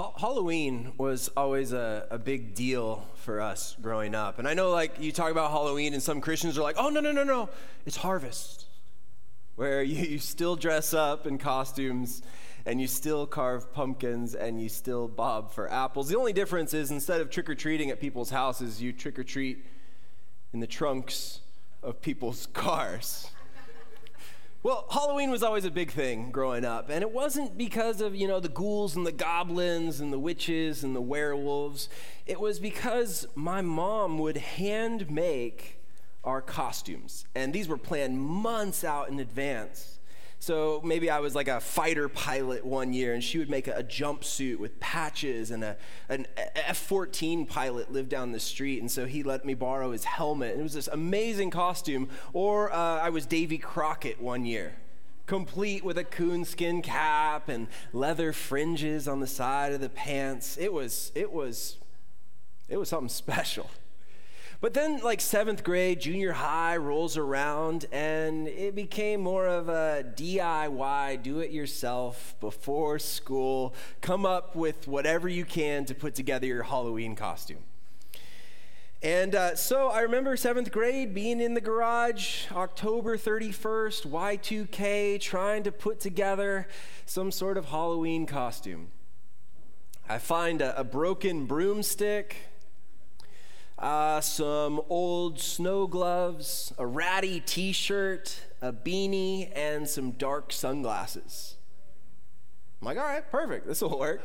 ha- Halloween was always a, a big deal for us growing up. And I know, like, you talk about Halloween, and some Christians are like, oh, no, no, no, no, it's harvest, where you, you still dress up in costumes and you still carve pumpkins and you still bob for apples. The only difference is instead of trick or treating at people's houses, you trick or treat in the trunks of people's cars. Well, Halloween was always a big thing growing up, and it wasn't because of, you know, the ghouls and the goblins and the witches and the werewolves. It was because my mom would hand make our costumes, and these were planned months out in advance. So maybe I was like a fighter pilot one year, and she would make a, a jumpsuit with patches, and a, an F 14 pilot lived down the street, and so he let me borrow his helmet. And it was this amazing costume. Or uh, I was Davy Crockett one year complete with a coonskin cap and leather fringes on the side of the pants. It was, it was, it was something special. But then, like seventh grade, junior high rolls around, and it became more of a DIY, do it yourself before school. Come up with whatever you can to put together your Halloween costume. And uh, so I remember seventh grade being in the garage, October 31st, Y2K, trying to put together some sort of Halloween costume. I find a, a broken broomstick uh, some old snow gloves, a ratty t shirt, a beanie, and some dark sunglasses. I'm like, all right, perfect, this will work.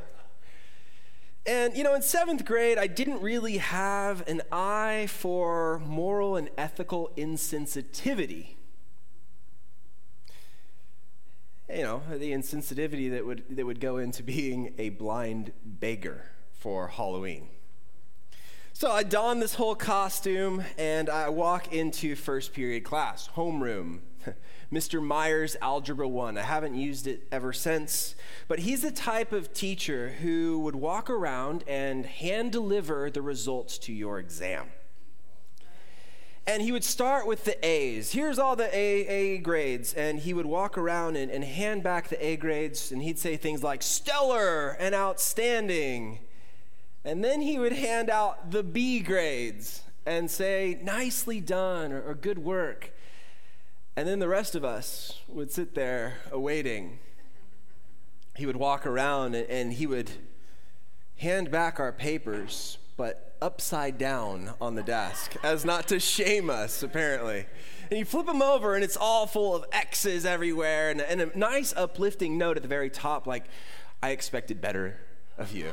And, you know, in seventh grade, I didn't really have an eye for moral and ethical insensitivity. You know, the insensitivity that would, that would go into being a blind beggar for Halloween. So I don this whole costume and I walk into first period class, homeroom. Mr. Myers, Algebra 1. I haven't used it ever since, but he's the type of teacher who would walk around and hand deliver the results to your exam. And he would start with the A's. Here's all the A, A grades. And he would walk around and, and hand back the A grades, and he'd say things like stellar and outstanding and then he would hand out the B grades and say, nicely done or, or good work. And then the rest of us would sit there awaiting. He would walk around and, and he would hand back our papers, but upside down on the desk, as not to shame us, apparently. And you flip them over, and it's all full of X's everywhere, and, and a nice uplifting note at the very top, like, I expected better of you.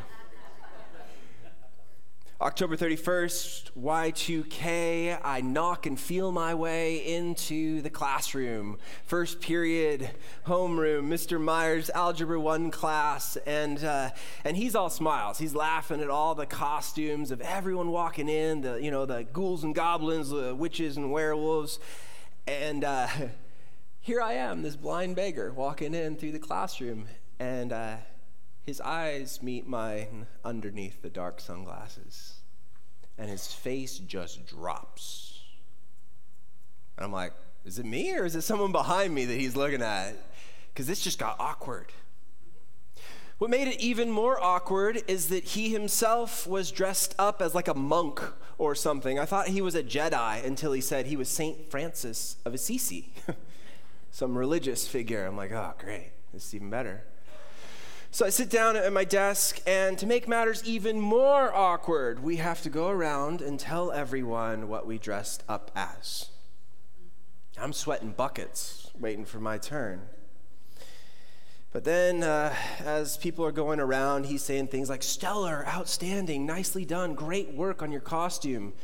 October 31st, Y2K, I knock and feel my way into the classroom. First period, homeroom, Mr. Myers, Algebra 1 class, and, uh, and he's all smiles. He's laughing at all the costumes of everyone walking in, the, you know, the ghouls and goblins, the witches and werewolves. And uh, here I am, this blind beggar, walking in through the classroom, and uh, his eyes meet mine underneath the dark sunglasses, and his face just drops. And I'm like, is it me or is it someone behind me that he's looking at? Because this just got awkward. What made it even more awkward is that he himself was dressed up as like a monk or something. I thought he was a Jedi until he said he was Saint Francis of Assisi, some religious figure. I'm like, oh, great, this is even better. So I sit down at my desk, and to make matters even more awkward, we have to go around and tell everyone what we dressed up as. I'm sweating buckets, waiting for my turn. But then, uh, as people are going around, he's saying things like, stellar, outstanding, nicely done, great work on your costume.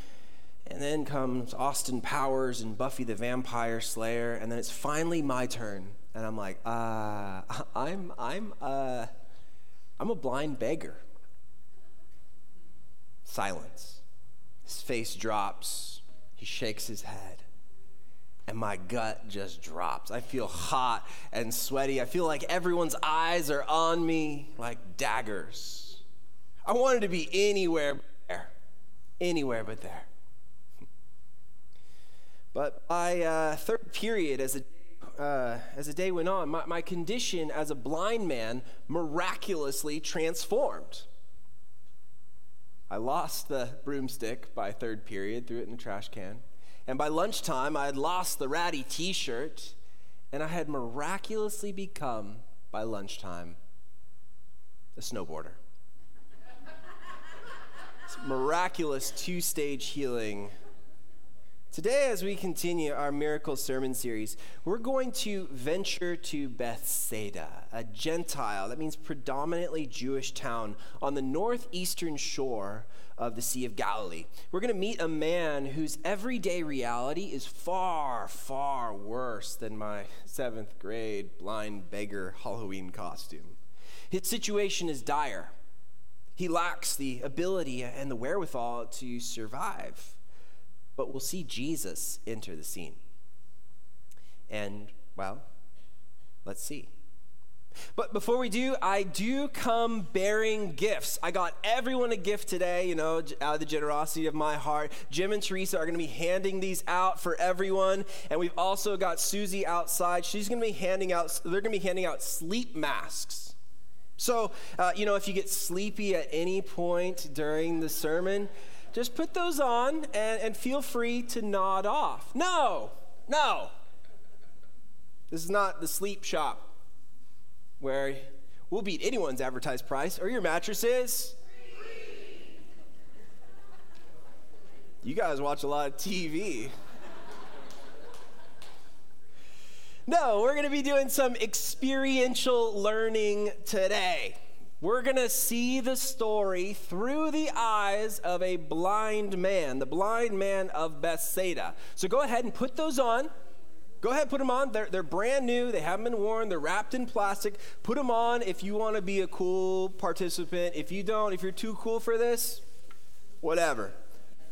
And then comes Austin Powers and Buffy the Vampire Slayer, and then it's finally my turn. And I'm like, uh, I'm, I'm, uh, I'm a blind beggar. Silence. His face drops. He shakes his head. And my gut just drops. I feel hot and sweaty. I feel like everyone's eyes are on me like daggers. I wanted to be anywhere but there. Anywhere but there. But by uh, third period, as the uh, as the day went on, my, my condition as a blind man miraculously transformed. I lost the broomstick by third period, threw it in the trash can. And by lunchtime, I had lost the ratty t shirt, and I had miraculously become, by lunchtime, a snowboarder. miraculous two stage healing Today, as we continue our miracle sermon series, we're going to venture to Bethsaida, a Gentile, that means predominantly Jewish town on the northeastern shore of the Sea of Galilee. We're going to meet a man whose everyday reality is far, far worse than my seventh grade blind beggar Halloween costume. His situation is dire. He lacks the ability and the wherewithal to survive but we'll see Jesus enter the scene. And, well, let's see. But before we do, I do come bearing gifts. I got everyone a gift today, you know, out of the generosity of my heart. Jim and Teresa are going to be handing these out for everyone. And we've also got Susie outside. She's going to be handing out, they're going to be handing out sleep masks. So, uh, you know, if you get sleepy at any point during the sermon, just put those on and, and feel free to nod off. No, no. This is not the sleep shop where we'll beat anyone's advertised price or your mattresses. You guys watch a lot of TV. No, we're going to be doing some experiential learning today. We're going to see the story through the eyes of a blind man, the blind man of Bethsaida. So go ahead and put those on. Go ahead, put them on. They're, they're brand new. They haven't been worn. They're wrapped in plastic. Put them on if you want to be a cool participant. If you don't, if you're too cool for this, whatever.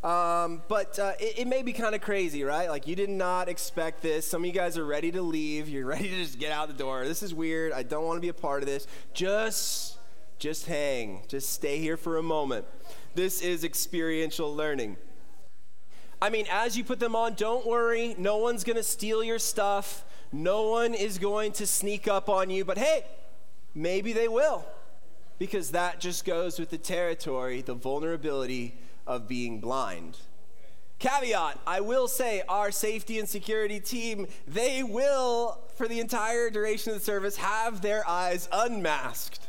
Um, but uh, it, it, may be kind of crazy, right? Like you did not expect this. Some of you guys are ready to leave. You're ready to just get out the door. This is weird. I don't want to be a part of this. Just just hang, just stay here for a moment. This is experiential learning. I mean, as you put them on, don't worry. No one's going to steal your stuff. No one is going to sneak up on you. But hey, maybe they will. Because that just goes with the territory, the vulnerability of being blind. Caveat I will say, our safety and security team, they will, for the entire duration of the service, have their eyes unmasked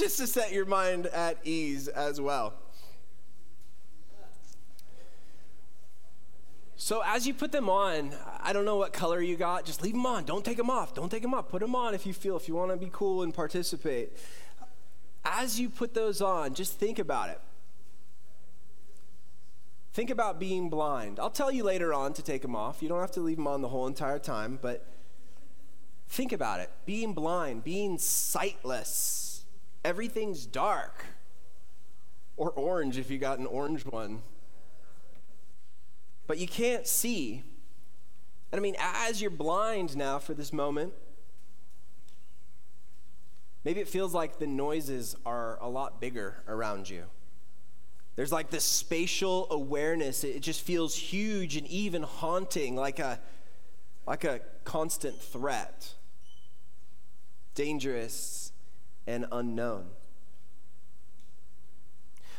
just to set your mind at ease as well. So as you put them on, I don't know what color you got, just leave them on. Don't take them off. Don't take them off. Put them on if you feel, if you want to be cool and participate. As you put those on, just think about it. Think about being blind. I'll tell you later on to take them off. You don't have to leave them on the whole entire time, but think about it. Being blind, being sightless everything's dark. Or orange if you got an orange one. But you can't see. And I mean, as you're blind now for this moment, maybe it feels like the noises are a lot bigger around you. There's like this spatial awareness. It just feels huge and even haunting, like a, like a constant threat. Dangerous and unknown.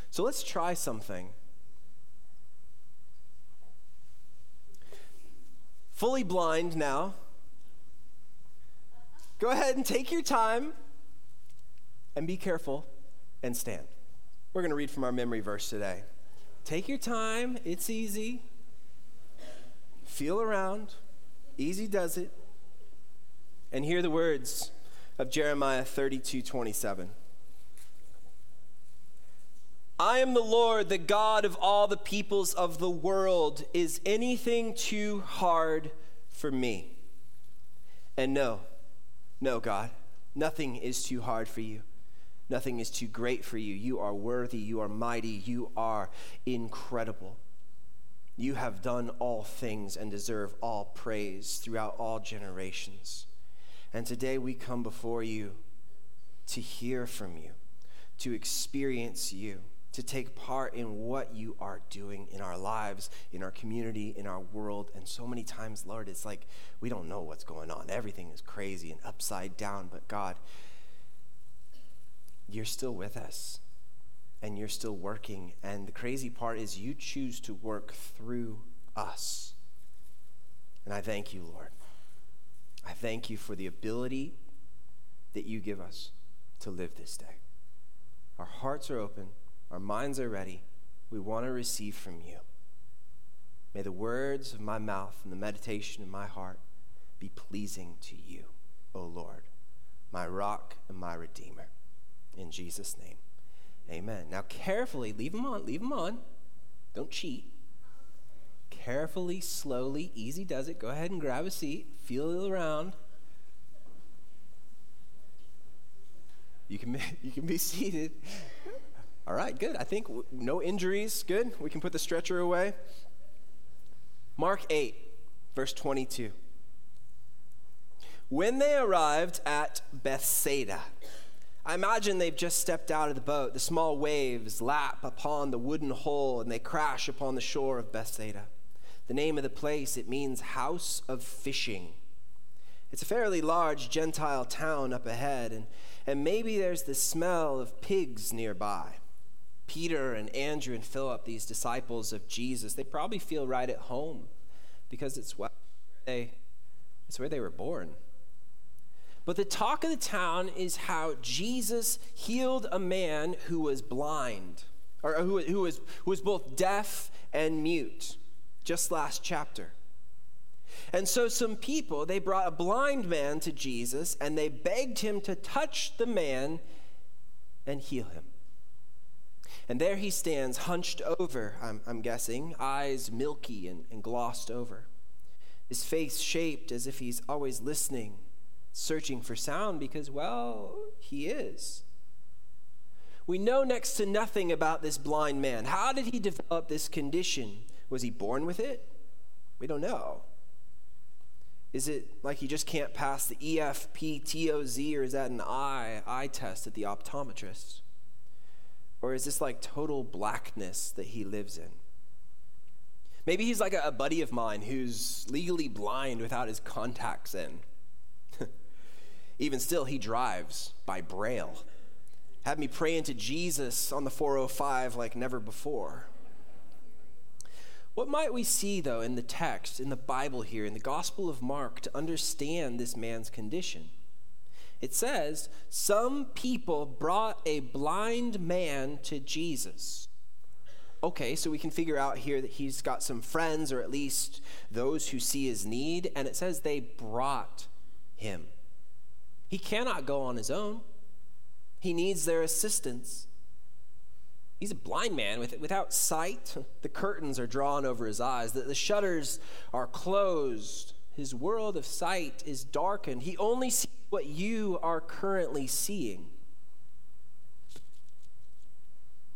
So let's try something. Fully blind now. Go ahead and take your time and be careful and stand. We're going to read from our memory verse today. Take your time, it's easy. Feel around, easy does it. And hear the words of Jeremiah 32 27. I am the Lord, the God of all the peoples of the world. Is anything too hard for me? And no, no, God, nothing is too hard for you. Nothing is too great for you. You are worthy. You are mighty. You are incredible. You have done all things and deserve all praise throughout all generations. And today we come before you to hear from you, to experience you. to take part in what you are doing in our lives, in our community, in our world. And so many times, Lord, it's like we don't know what's going on. Everything is crazy and upside down. But God, you're still with us and you're still working. And the crazy part is you choose to work through us. And I thank you, Lord. I thank you for the ability that you give us to live this day. Our hearts are open, our minds are ready. We want to receive from you. May the words of my mouth and the meditation of my heart be pleasing to you, O Lord, my rock and my redeemer. In Jesus' name, amen. Now, carefully, leave them on, leave them on. Don't cheat. Carefully, slowly, easy does it. Go ahead and grab a seat, feel around. You can, you can be seated. All right, good. I think no injuries. Good. We can put the stretcher away. Mark 8, verse 22. When they arrived at Bethsaida, I imagine they've just stepped out of the boat. The small waves lap upon the wooden hull and they crash upon the shore of Bethsaida. The name of the place, it means house of fishing. It's a fairly large Gentile town up ahead, and and maybe there's the smell of pigs nearby. Peter and Andrew and Philip, these disciples of Jesus, they probably feel right at home because it's where they, it's where they were born. But the talk of the town is how Jesus healed a man who was blind, or who, who, was, who was both deaf and mute, just last chapter. And so some people, they brought a blind man to Jesus and they begged him to touch the man and heal him. And there he stands, hunched over, I'm, I'm guessing, eyes milky and, and glossed over, his face shaped as if he's always listening, searching for sound because, well, he is. We know next to nothing about this blind man. How did he develop this condition? Was he born with it? We don't know. Is it like he just can't pass the EFPTOZ, or is that an eye, eye test at the optometrist? Or is this like total blackness that he lives in? Maybe he's like a, a buddy of mine who's legally blind without his contacts in. Even still, he drives by braille. Had me praying to Jesus on the 405 like never before. What might we see, though, in the text, in the Bible here, in the Gospel of Mark, to understand this man's condition? It says, Some people brought a blind man to Jesus. Okay, so we can figure out here that he's got some friends, or at least those who see his need, and it says they brought him. He cannot go on his own, he needs their assistance. He's a blind man with, without sight. The curtains are drawn over his eyes, the, the shutters are closed. His world of sight is darkened. He only sees what you are currently seeing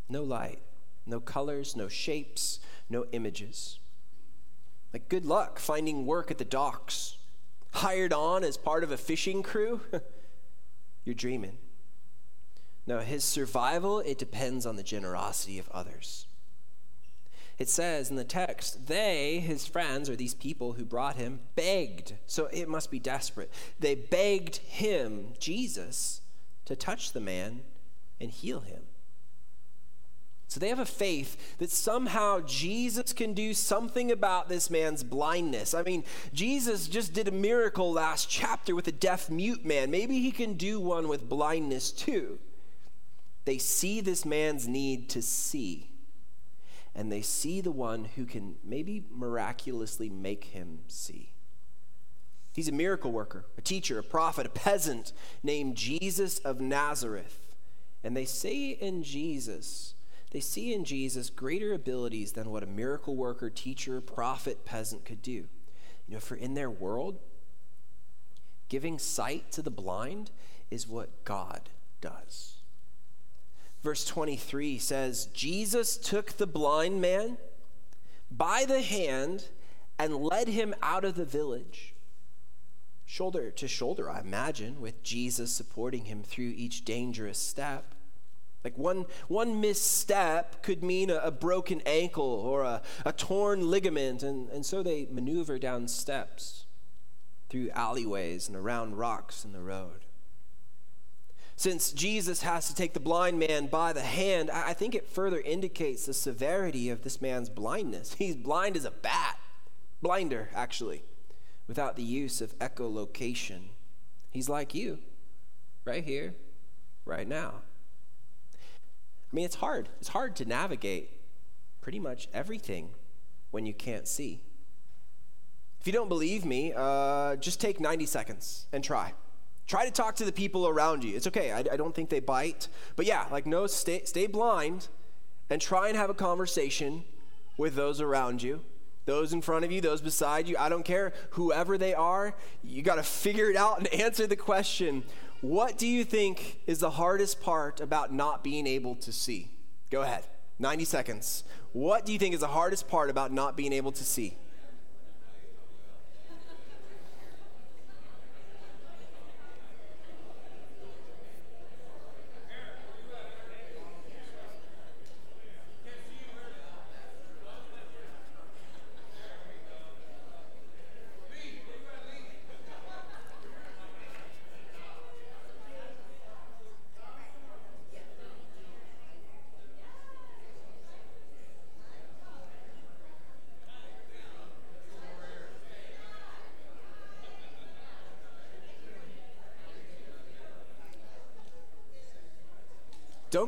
no light, no colors, no shapes, no images. Like, good luck finding work at the docks. Hired on as part of a fishing crew? You're dreaming. No, his survival, it depends on the generosity of others. It says in the text, they, his friends, or these people who brought him, begged. So it must be desperate. They begged him, Jesus, to touch the man and heal him. So they have a faith that somehow Jesus can do something about this man's blindness. I mean, Jesus just did a miracle last chapter with a deaf mute man. Maybe he can do one with blindness too. They see this man's need to see, and they see the one who can maybe miraculously make him see. He's a miracle worker, a teacher, a prophet, a peasant named Jesus of Nazareth. And they say in Jesus, they see in Jesus greater abilities than what a miracle worker, teacher, prophet, peasant could do. You know, for in their world, giving sight to the blind is what God does verse 23 says Jesus took the blind man by the hand and led him out of the village. Shoulder to shoulder, I imagine, with Jesus supporting him through each dangerous step. Like one, one misstep could mean a, a broken ankle or a, a torn ligament, and, and so they maneuver down steps through alleyways and around rocks in the road. Since Jesus has to take the blind man by the hand, I think it further indicates the severity of this man's blindness. He's blind as a bat, blinder, actually, without the use of echolocation. He's like you, right here, right now. I mean, it's hard. It's hard to navigate pretty much everything when you can't see. If you don't believe me, uh, just take 90 seconds and try. Try to talk to the people around you. It's okay. I, I don't think they bite. But yeah, like, no, stay, stay blind and try and have a conversation with those around you, those in front of you, those beside you. I don't care. Whoever they are, you got to figure it out and answer the question what do you think is the hardest part about not being able to see? Go ahead. 90 seconds. What do you think is the hardest part about not being able to see?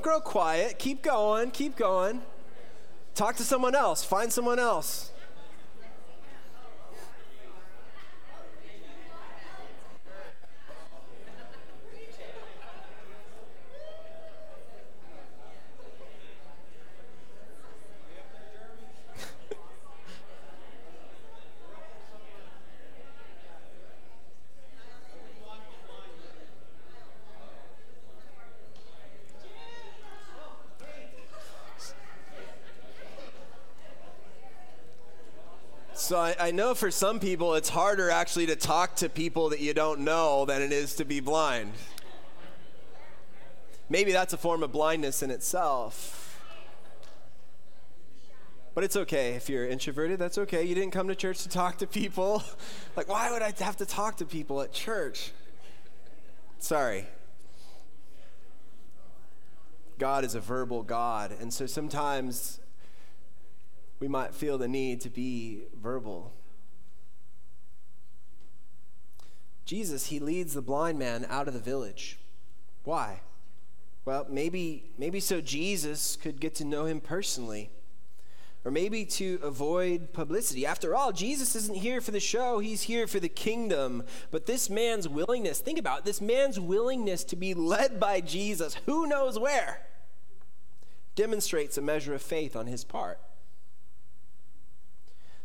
Grow quiet. Keep going. Keep going. Talk to someone else. Find someone else. So I, I, know for some people it's harder actually to talk to people that you don't know than it is to be blind. Maybe that's a form of blindness in itself. But it's okay if you're introverted, that's okay. You didn't come to church to talk to people. like, why would I have to talk to people at church? Sorry. God is a verbal God, and so sometimes we might feel the need to be verbal. Jesus, he leads the blind man out of the village. Why? Well, maybe, maybe so Jesus could get to know him personally. Or maybe to avoid publicity. After all, Jesus isn't here for the show, he's here for the kingdom. But this man's willingness, think about it, this man's willingness to be led by Jesus, who knows where, demonstrates a measure of faith on his part.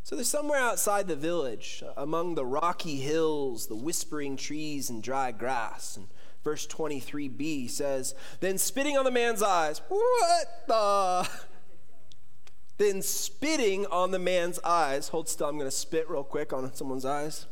So they're somewhere outside the village, among the rocky hills, the whispering trees, and dry grass. And verse 23b says, Then spitting on the man's eyes, what the? Then spitting on the man's eyes. Hold still, I'm going to spit real quick on someone's eyes.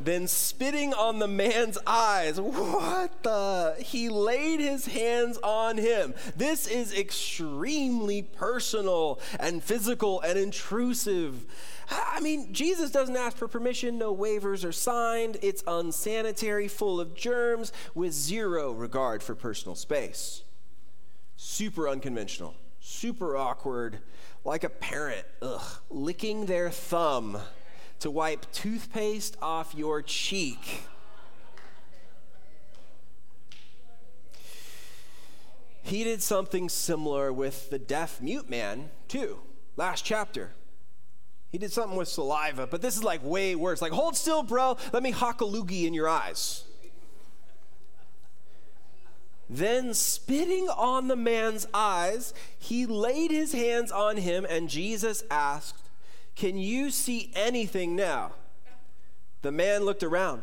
Then spitting on the man's eyes. What the? He laid his hands on him. This is extremely personal and physical and intrusive. I mean, Jesus doesn't ask for permission, no waivers are signed. It's unsanitary, full of germs, with zero regard for personal space. Super unconventional, super awkward, like a parent, ugh, licking their thumb to wipe toothpaste off your cheek. He did something similar with the deaf mute man, too, last chapter. He did something with saliva, but this is like way worse. Like, hold still, bro. Let me hock a loogie in your eyes. Then, spitting on the man's eyes, he laid his hands on him, and Jesus asked, can you see anything now? The man looked around.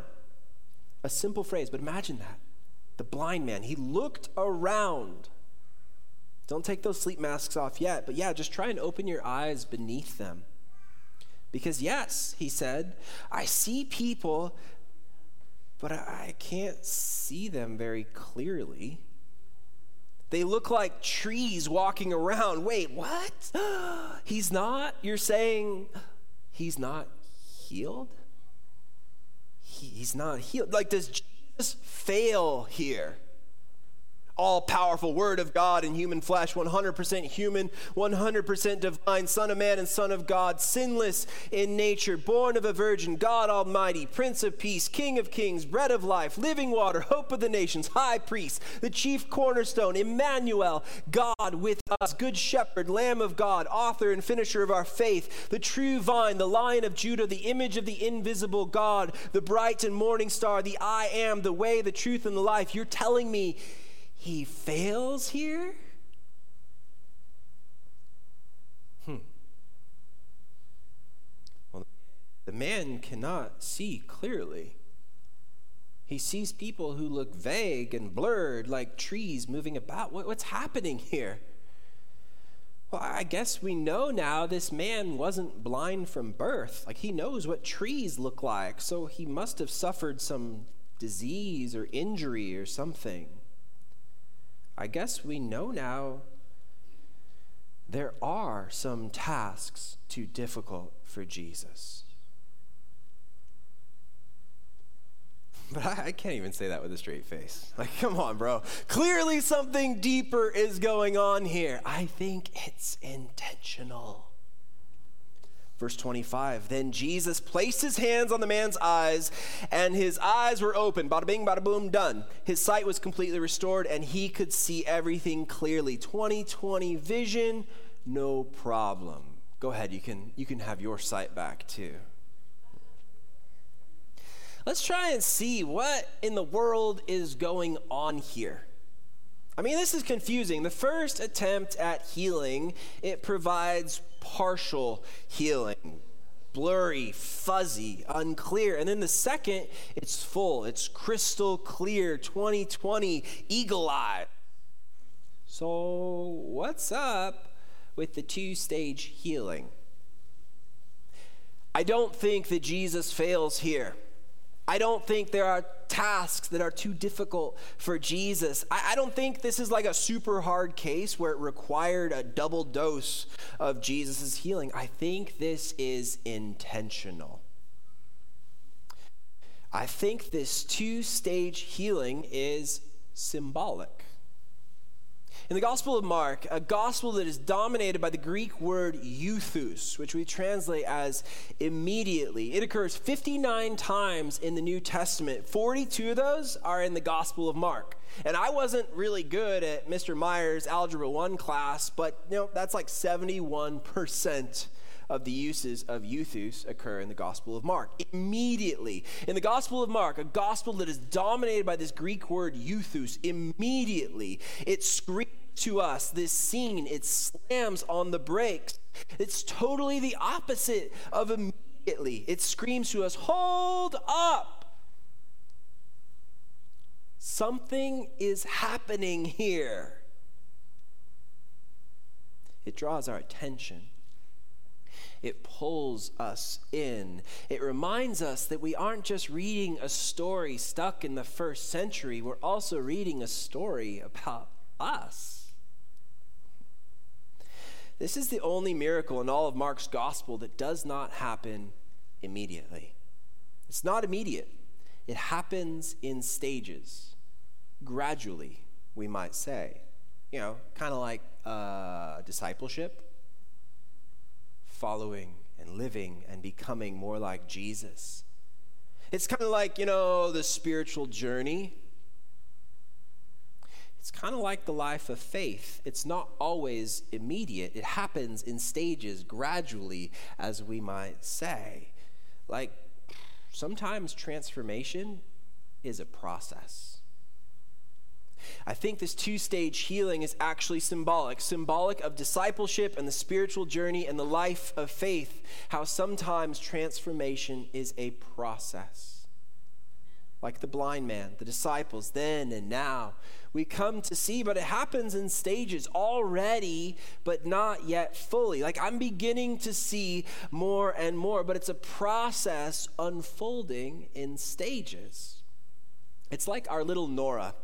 A simple phrase, but imagine that. The blind man, he looked around. Don't take those sleep masks off yet, but yeah, just try and open your eyes beneath them. Because, yes, he said, I see people, but I can't see them very clearly. They look like trees walking around. Wait, what? He's not? You're saying he's not healed? He's not healed. Like, does Jesus fail here? All powerful Word of God in human flesh, 100% human, 100% divine, Son of Man and Son of God, sinless in nature, born of a virgin, God Almighty, Prince of Peace, King of Kings, Bread of Life, Living Water, Hope of the Nations, High Priest, the Chief Cornerstone, Emmanuel, God with us, Good Shepherd, Lamb of God, Author and Finisher of our faith, the true vine, the Lion of Judah, the image of the invisible God, the bright and morning star, the I am, the way, the truth, and the life. You're telling me he fails here? Hmm. Well, the man cannot see clearly. He sees people who look vague and blurred, like trees moving about. what's happening here? Well, I guess we know now this man wasn't blind from birth. Like, he knows what trees look like, so he must have suffered some disease or injury or something. I guess we know now there are some tasks too difficult for Jesus. But I, I, can't even say that with a straight face. Like, come on, bro. Clearly, something deeper is going on here. I think it's intentional. Verse 25 Then Jesus placed his hands on the man's eyes, and his eyes were open. Bada bing, bada boom, done. His sight was completely restored, and he could see everything clearly. 2020 vision, no problem. Go ahead, you can, you can have your sight back too. Let's try and see what in the world is going on here. I mean, this is confusing. The first attempt at healing, it provides partial healing. Blurry, fuzzy, unclear. And then the second, it's full, it's crystal clear, 2020, eagle eye. So, what's up with the two stage healing? I don't think that Jesus fails here. I don't think there are tasks that are too difficult for Jesus. I, I, don't think this is like a super hard case where it required a double dose of Jesus' healing. I think this is intentional. I think this two stage healing is symbolic. In the Gospel of Mark, a gospel that is dominated by the Greek word euthus, which we translate as immediately, it occurs 59 times in the New Testament. 42 of those are in the Gospel of Mark. And I wasn't really good at Mr. Myers' Algebra 1 class, but you know, that's like 71% of the uses of euthus occur in the Gospel of Mark. Immediately, in the Gospel of Mark, a gospel that is dominated by this Greek word euthus, immediately it screams to us this scene, it slams on the brakes. It's totally the opposite of immediately. It screams to us, hold up. Something is happening here. It draws our attention. It pulls us in. It reminds us that we aren't just reading a story stuck in the first century, we're also reading a story about us. This is the only miracle in all of Mark's gospel that does not happen immediately. It's not immediate, it happens in stages, gradually, we might say. You know, kind of like uh, discipleship following and living and becoming more like Jesus. It's kind of like, you know, the spiritual journey. It's kind of like the life of faith. It's not always immediate, it happens in stages, gradually, as we might say. Like sometimes transformation is a process. I think this two stage healing is actually symbolic symbolic of discipleship and the spiritual journey and the life of faith, how sometimes transformation is a process. Like the blind man, the disciples, then and now. We come to see, but it happens in stages already, but not yet fully. Like I'm beginning to see more and more, but it's a process unfolding in stages. It's like our little Nora.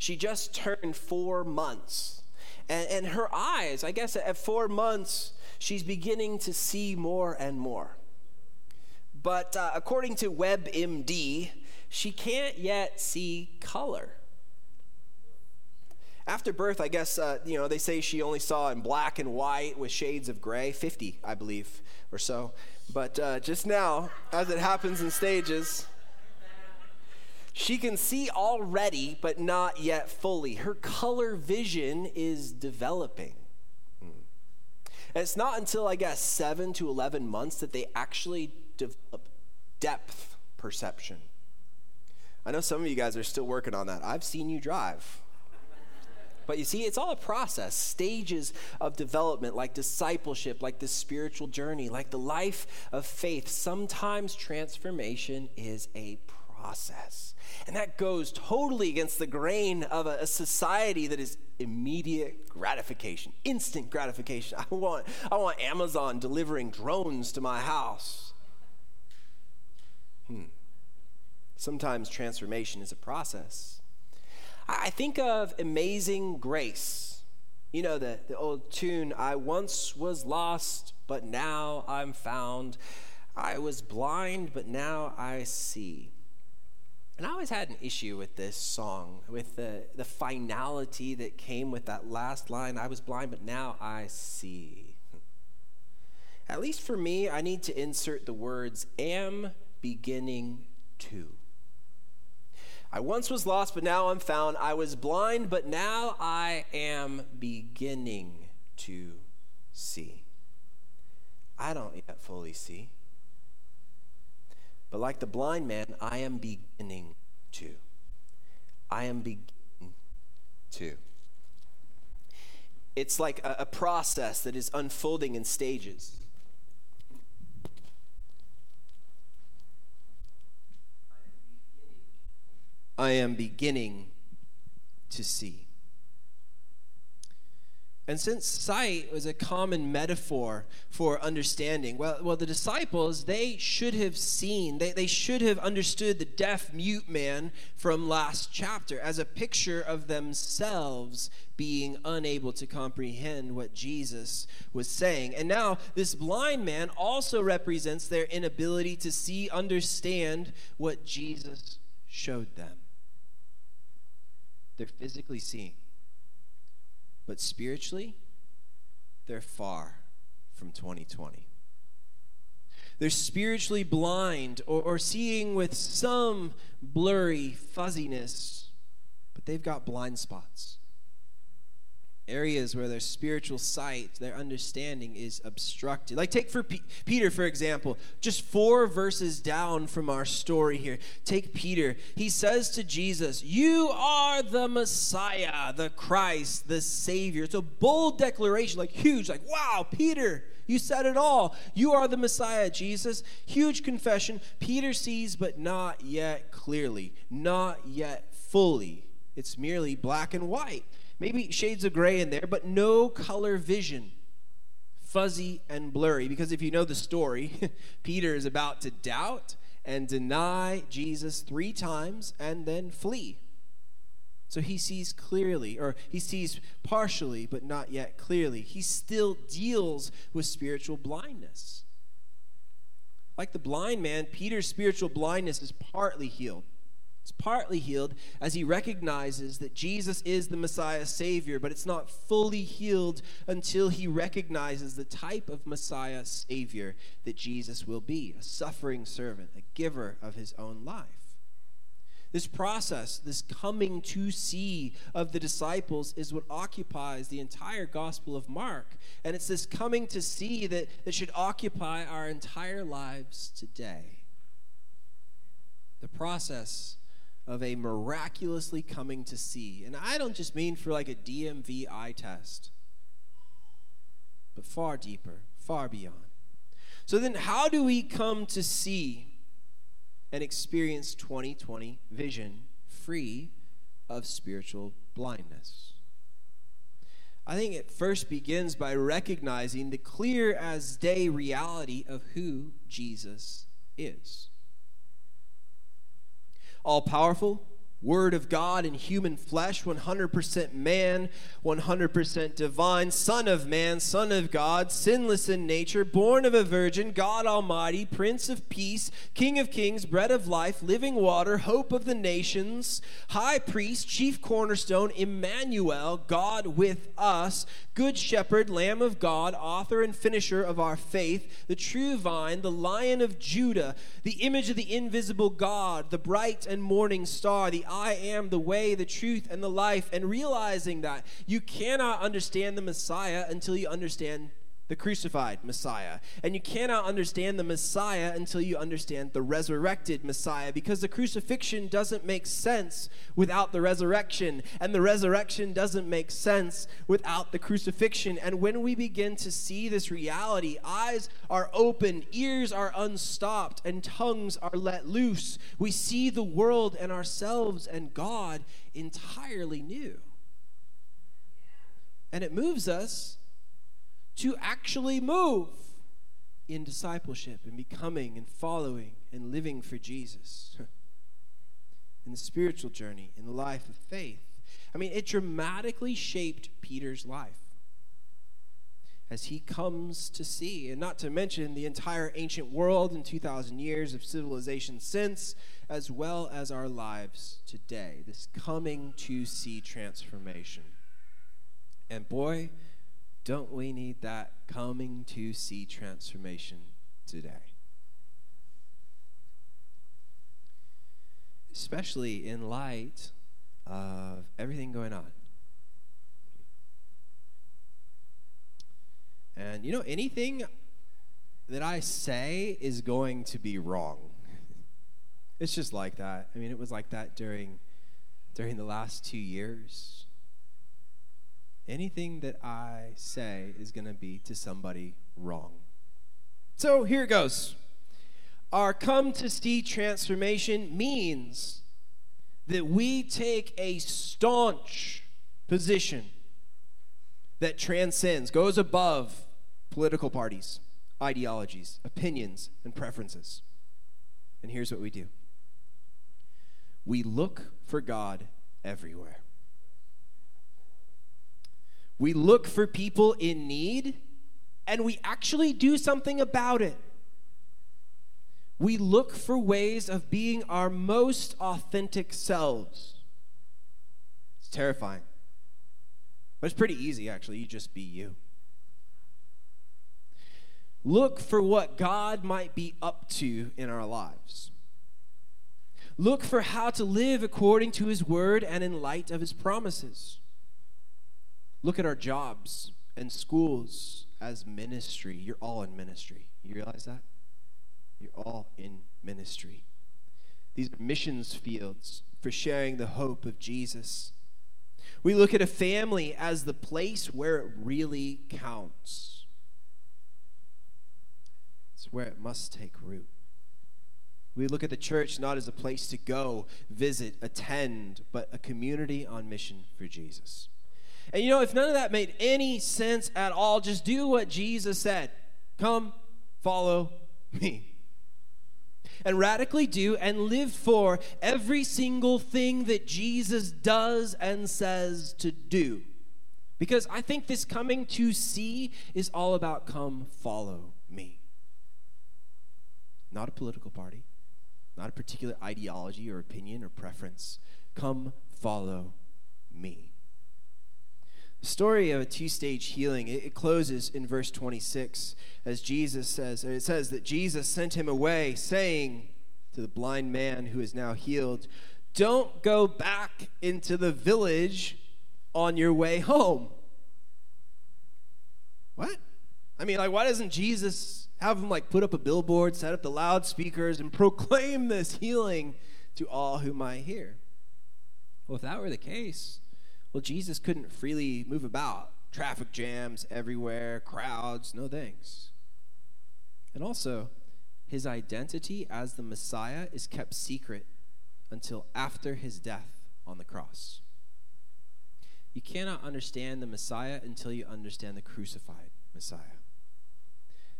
She just turned four months. And, and her eyes, I guess at four months, she's beginning to see more and more. But uh, according to WebMD, she can't yet see color. After birth, I guess, uh, you know, they say she only saw in black and white with shades of gray, 50, I believe, or so. But uh, just now, as it happens in stages, she can see already, but not yet fully. Her color vision is developing. And it's not until, I guess, seven to 11 months that they actually develop depth perception. I know some of you guys are still working on that. I've seen you drive. But you see, it's all a process, stages of development, like discipleship, like the spiritual journey, like the life of faith. Sometimes transformation is a process. And that goes totally against the grain of a, a, society that is immediate gratification, instant gratification. I want, I want Amazon delivering drones to my house. Hmm. Sometimes transformation is a process. I think of Amazing Grace. You know, the, the old tune, I once was lost, but now I'm found. I was blind, but now I see. And I always had an issue with this song, with the, the finality that came with that last line I was blind, but now I see. At least for me, I need to insert the words am beginning to. I once was lost, but now I'm found. I was blind, but now I am beginning to see. I don't yet fully see. But like the blind man, I am beginning to. I am beginning to. It's like a, a process that is unfolding in stages. I am beginning to see. And since sight was a common metaphor for understanding, well, well the disciples, they should have seen, they, they should have understood the deaf mute man from last chapter as a picture of themselves being unable to comprehend what Jesus was saying. And now, this blind man also represents their inability to see, understand what Jesus showed them. They're physically seeing but spiritually, they're far from 2020. They're spiritually blind or, or seeing with some blurry fuzziness, but they've got blind spots areas where their spiritual sight, their understanding is obstructed. Like, take for P- Peter, for example, just four verses down from our story here. Take Peter. He says to Jesus, You are the Messiah, the Christ, the Savior. It's a bold declaration, like huge, like, wow, Peter. You said it all. You are the Messiah, Jesus. Huge confession. Peter sees, but not yet clearly, not yet fully. It's merely black and white. Maybe shades of gray in there, but no color vision. Fuzzy and blurry. Because if you know the story, Peter is about to doubt and deny Jesus three times and then flee. So he sees clearly, or he sees partially, but not yet clearly. He still deals with spiritual blindness. Like the blind man, Peter's spiritual blindness is partly healed. It's partly healed as he recognizes that Jesus is the Messiah Savior, but it's not fully healed until he recognizes the type of Messiah Savior that Jesus will be a suffering servant, a giver of his own life. This process, this coming to see of the disciples, is what occupies the entire Gospel of Mark. And it's this coming to see that, that should occupy our entire lives today. The process of a miraculously coming to see. And I don't just mean for like a DMV eye test, but far deeper, far beyond. So then, how do we come to see and experience 2020 vision free of spiritual blindness? I think it first begins by recognizing the clear as day reality of who Jesus is all powerful, Word of God in human flesh, 100% man, 100% divine, Son of man, Son of God, sinless in nature, born of a virgin, God Almighty, Prince of Peace, King of Kings, Bread of Life, Living Water, Hope of the Nations, High Priest, Chief Cornerstone, Emmanuel, God with us, Good Shepherd, Lamb of God, Author and Finisher of our faith, the true vine, the Lion of Judah, the image of the invisible God, the bright and morning star, the I am the way, the truth, and the life, and realizing that you cannot understand the Messiah until you understand the crucified Messiah. And you cannot understand the Messiah until you understand the resurrected Messiah because the crucifixion doesn't make sense without the resurrection, and the resurrection doesn't make sense without the crucifixion. And when we begin to see this reality, eyes are open, ears are unstopped, and tongues are let loose. We see the world and ourselves and God entirely new. And it moves us to actually move in discipleship and becoming and following and living for Jesus. in the spiritual journey, in the life of faith. I mean, it dramatically shaped Peter's life as he comes to see, and not to mention the entire ancient world and 2,000 years of civilization since, as well as our lives today. This coming to see transformation. And boy, don't we need that coming to see transformation today? Especially in light of everything going on. And you know, anything that I say is going to be wrong. it's just like that. I mean, it was like that during during the last 2 years anything that I say is going to be to somebody wrong. So here it goes. Our come to see transformation means that we take a staunch position that transcends, goes above political parties, ideologies, opinions, and preferences. And here's what we do we look for God everywhere. We look for people in need and we actually do something about it. We look for ways of being our most authentic selves. It's terrifying. But it's pretty easy, actually. You just be you. Look for what God might be up to in our lives. Look for how to live according to His word and in light of His promises. Look at our jobs and schools as ministry. You're all in ministry. You realize that? You're all in ministry. These are missions fields for sharing the hope of Jesus. We look at a family as the place where it really counts. It's where it must take root. We look at the church not as a place to go, visit, attend, but a community on mission for Jesus. And you know, if none of that made any sense at all, just do what Jesus said come, follow me. And radically do and live for every single thing that Jesus does and says to do. Because I think this coming to see is all about come, follow me. Not a political party, not a particular ideology or opinion or preference. Come, follow me. Story of a two stage healing, it, it, closes in verse 26 as Jesus says, it says that Jesus sent him away, saying to the blind man who is now healed, Don't go back into the village on your way home. What? I mean, like, why doesn't Jesus have him, like, put up a billboard, set up the loudspeakers, and proclaim this healing to all who might hear? Well, if that were the case, well, Jesus couldn't freely move about. Traffic jams everywhere, crowds, no thanks. And also, his identity as the Messiah is kept secret until after his death on the cross. You cannot understand the Messiah until you understand the crucified Messiah.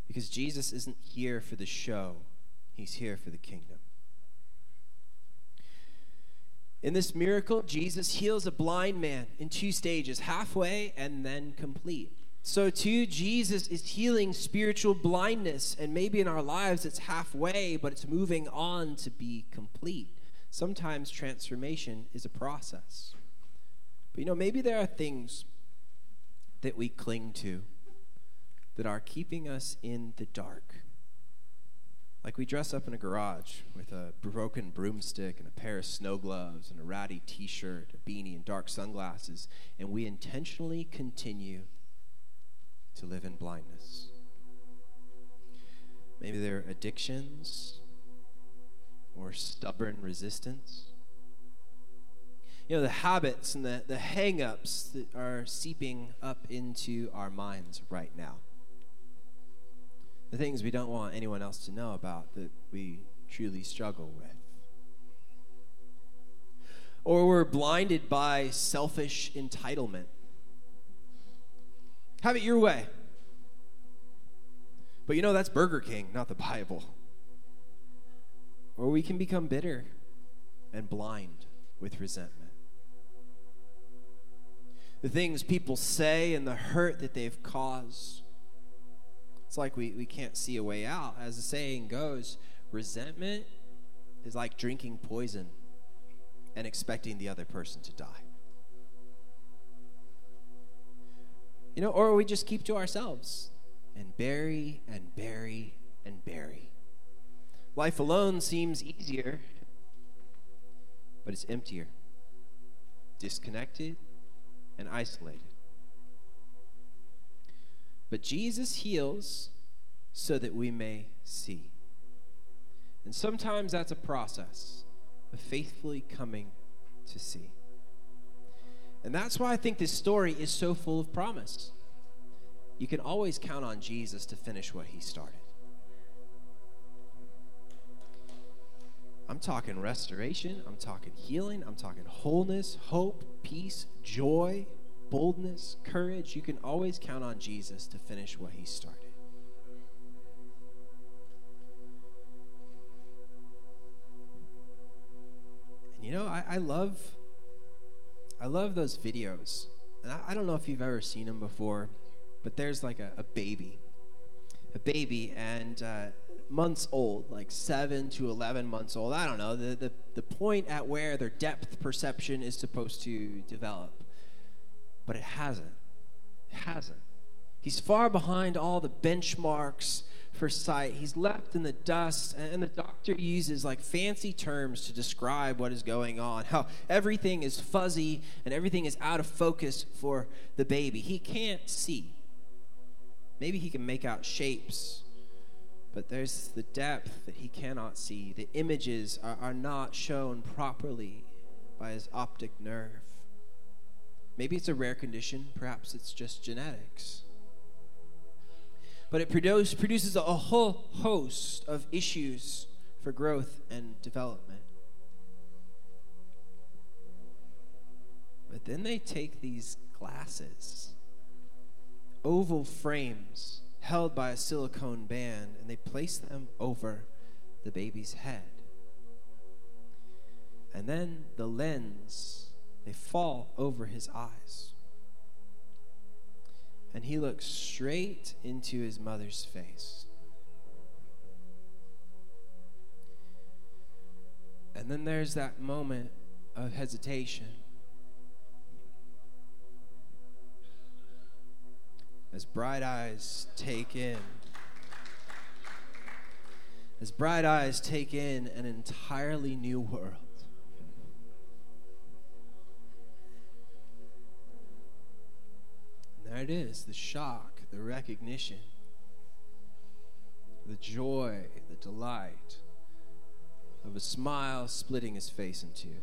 Because Jesus isn't here for the show, he's here for the kingdom. In this miracle, Jesus heals a blind man in two stages halfway and then complete. So, too, Jesus is healing spiritual blindness, and maybe in our lives it's halfway, but it's moving on to be complete. Sometimes transformation is a process. But you know, maybe there are things that we cling to that are keeping us in the dark. Like we dress up in a garage with a broken broomstick and a pair of snow gloves and a ratty t shirt, a beanie, and dark sunglasses, and we intentionally continue to live in blindness. Maybe there are addictions or stubborn resistance. You know, the habits and the, the hang ups that are seeping up into our minds right now the things we don't want anyone else to know about that we truly struggle with. Or we're blinded by selfish entitlement. Have it your way. But you know, that's Burger King, not the Bible. Or we can become bitter and blind with resentment. The things people say and the hurt that they've caused it's like we, we can't see a way out. As the saying goes, resentment is like drinking poison and expecting the other person to die. You know, or we just keep to ourselves and bury and bury and bury. Life alone seems easier, but it's emptier, disconnected, and isolated. But Jesus heals so that we may see. And sometimes that's a process of faithfully coming to see. And that's why I think this story is so full of promise. You can always count on Jesus to finish what he started. I'm talking restoration, I'm talking healing, I'm talking wholeness, hope, peace, joy, boldness, courage, you can always count on Jesus to finish what he started. And you know, I, I love I love those videos. And I, I, don't know if you've ever seen them before, but there's like a, a baby. A baby and uh, months old, like seven to 11 months old. I don't know, the, the, the point at where their depth perception is supposed to develop but it hasn't. It hasn't. He's far behind all the benchmarks for sight. He's left in the dust, and the doctor uses like fancy terms to describe what is going on. How everything is fuzzy and everything is out of focus for the baby. He can't see. Maybe he can make out shapes, but there's the depth that he cannot see. The images are, are not shown properly by his optic nerve. Maybe it's a rare condition, perhaps it's just genetics. But it produce, produces a whole host of issues for growth and development. But then they take these glasses, oval frames held by a silicone band, and they place them over the baby's head. And then the lens they fall over his eyes. And he looks straight into his mother's face. And then there's that moment of hesitation. As bright eyes take in, as bright eyes take in an entirely new world. It is the shock, the recognition, the joy, the delight of a smile splitting his face in two.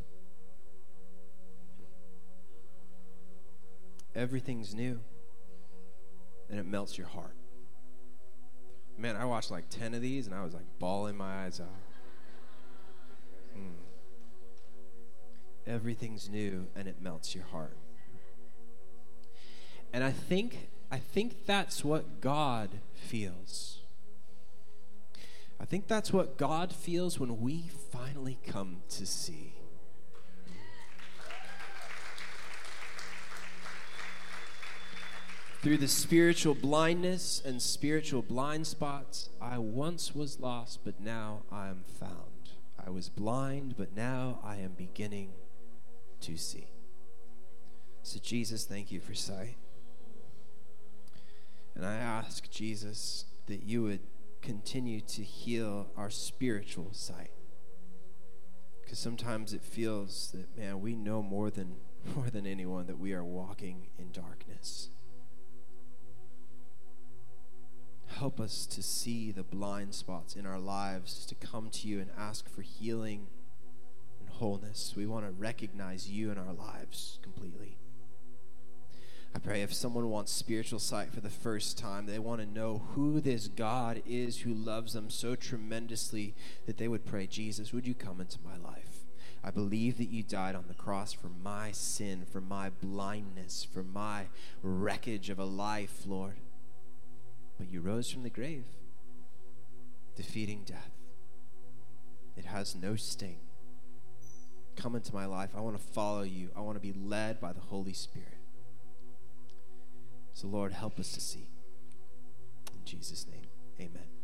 Everything's new, and it melts your heart. Man, I watched like 10 of these and I was like bawling my eyes out. Mm. Everything's new and it melts your heart. And I think I think that's what God feels. I think that's what God feels when we finally come to see. Through the spiritual blindness and spiritual blind spots, I once was lost, but now I am found. I was blind, but now I am beginning to see. So, Jesus, thank you for sight. And I ask, Jesus, that you would continue to heal our spiritual sight. Because sometimes it feels that, man, we know more than, more than anyone that we are walking in darkness. Help us to see the blind spots in our lives, to come to you and ask for healing and wholeness. We want to recognize you in our lives completely. I pray if someone wants spiritual sight for the first time, they want to know who this God is who loves them so tremendously that they would pray, Jesus, would you come into my life? I believe that you died on the cross for my sin, for my blindness, for my wreckage of a life, Lord. But you rose from the grave, defeating death. It has no sting. Come into my life. I want to follow you. I want to be led by the Holy Spirit. So, Lord, help us to see. In Jesus' name, amen.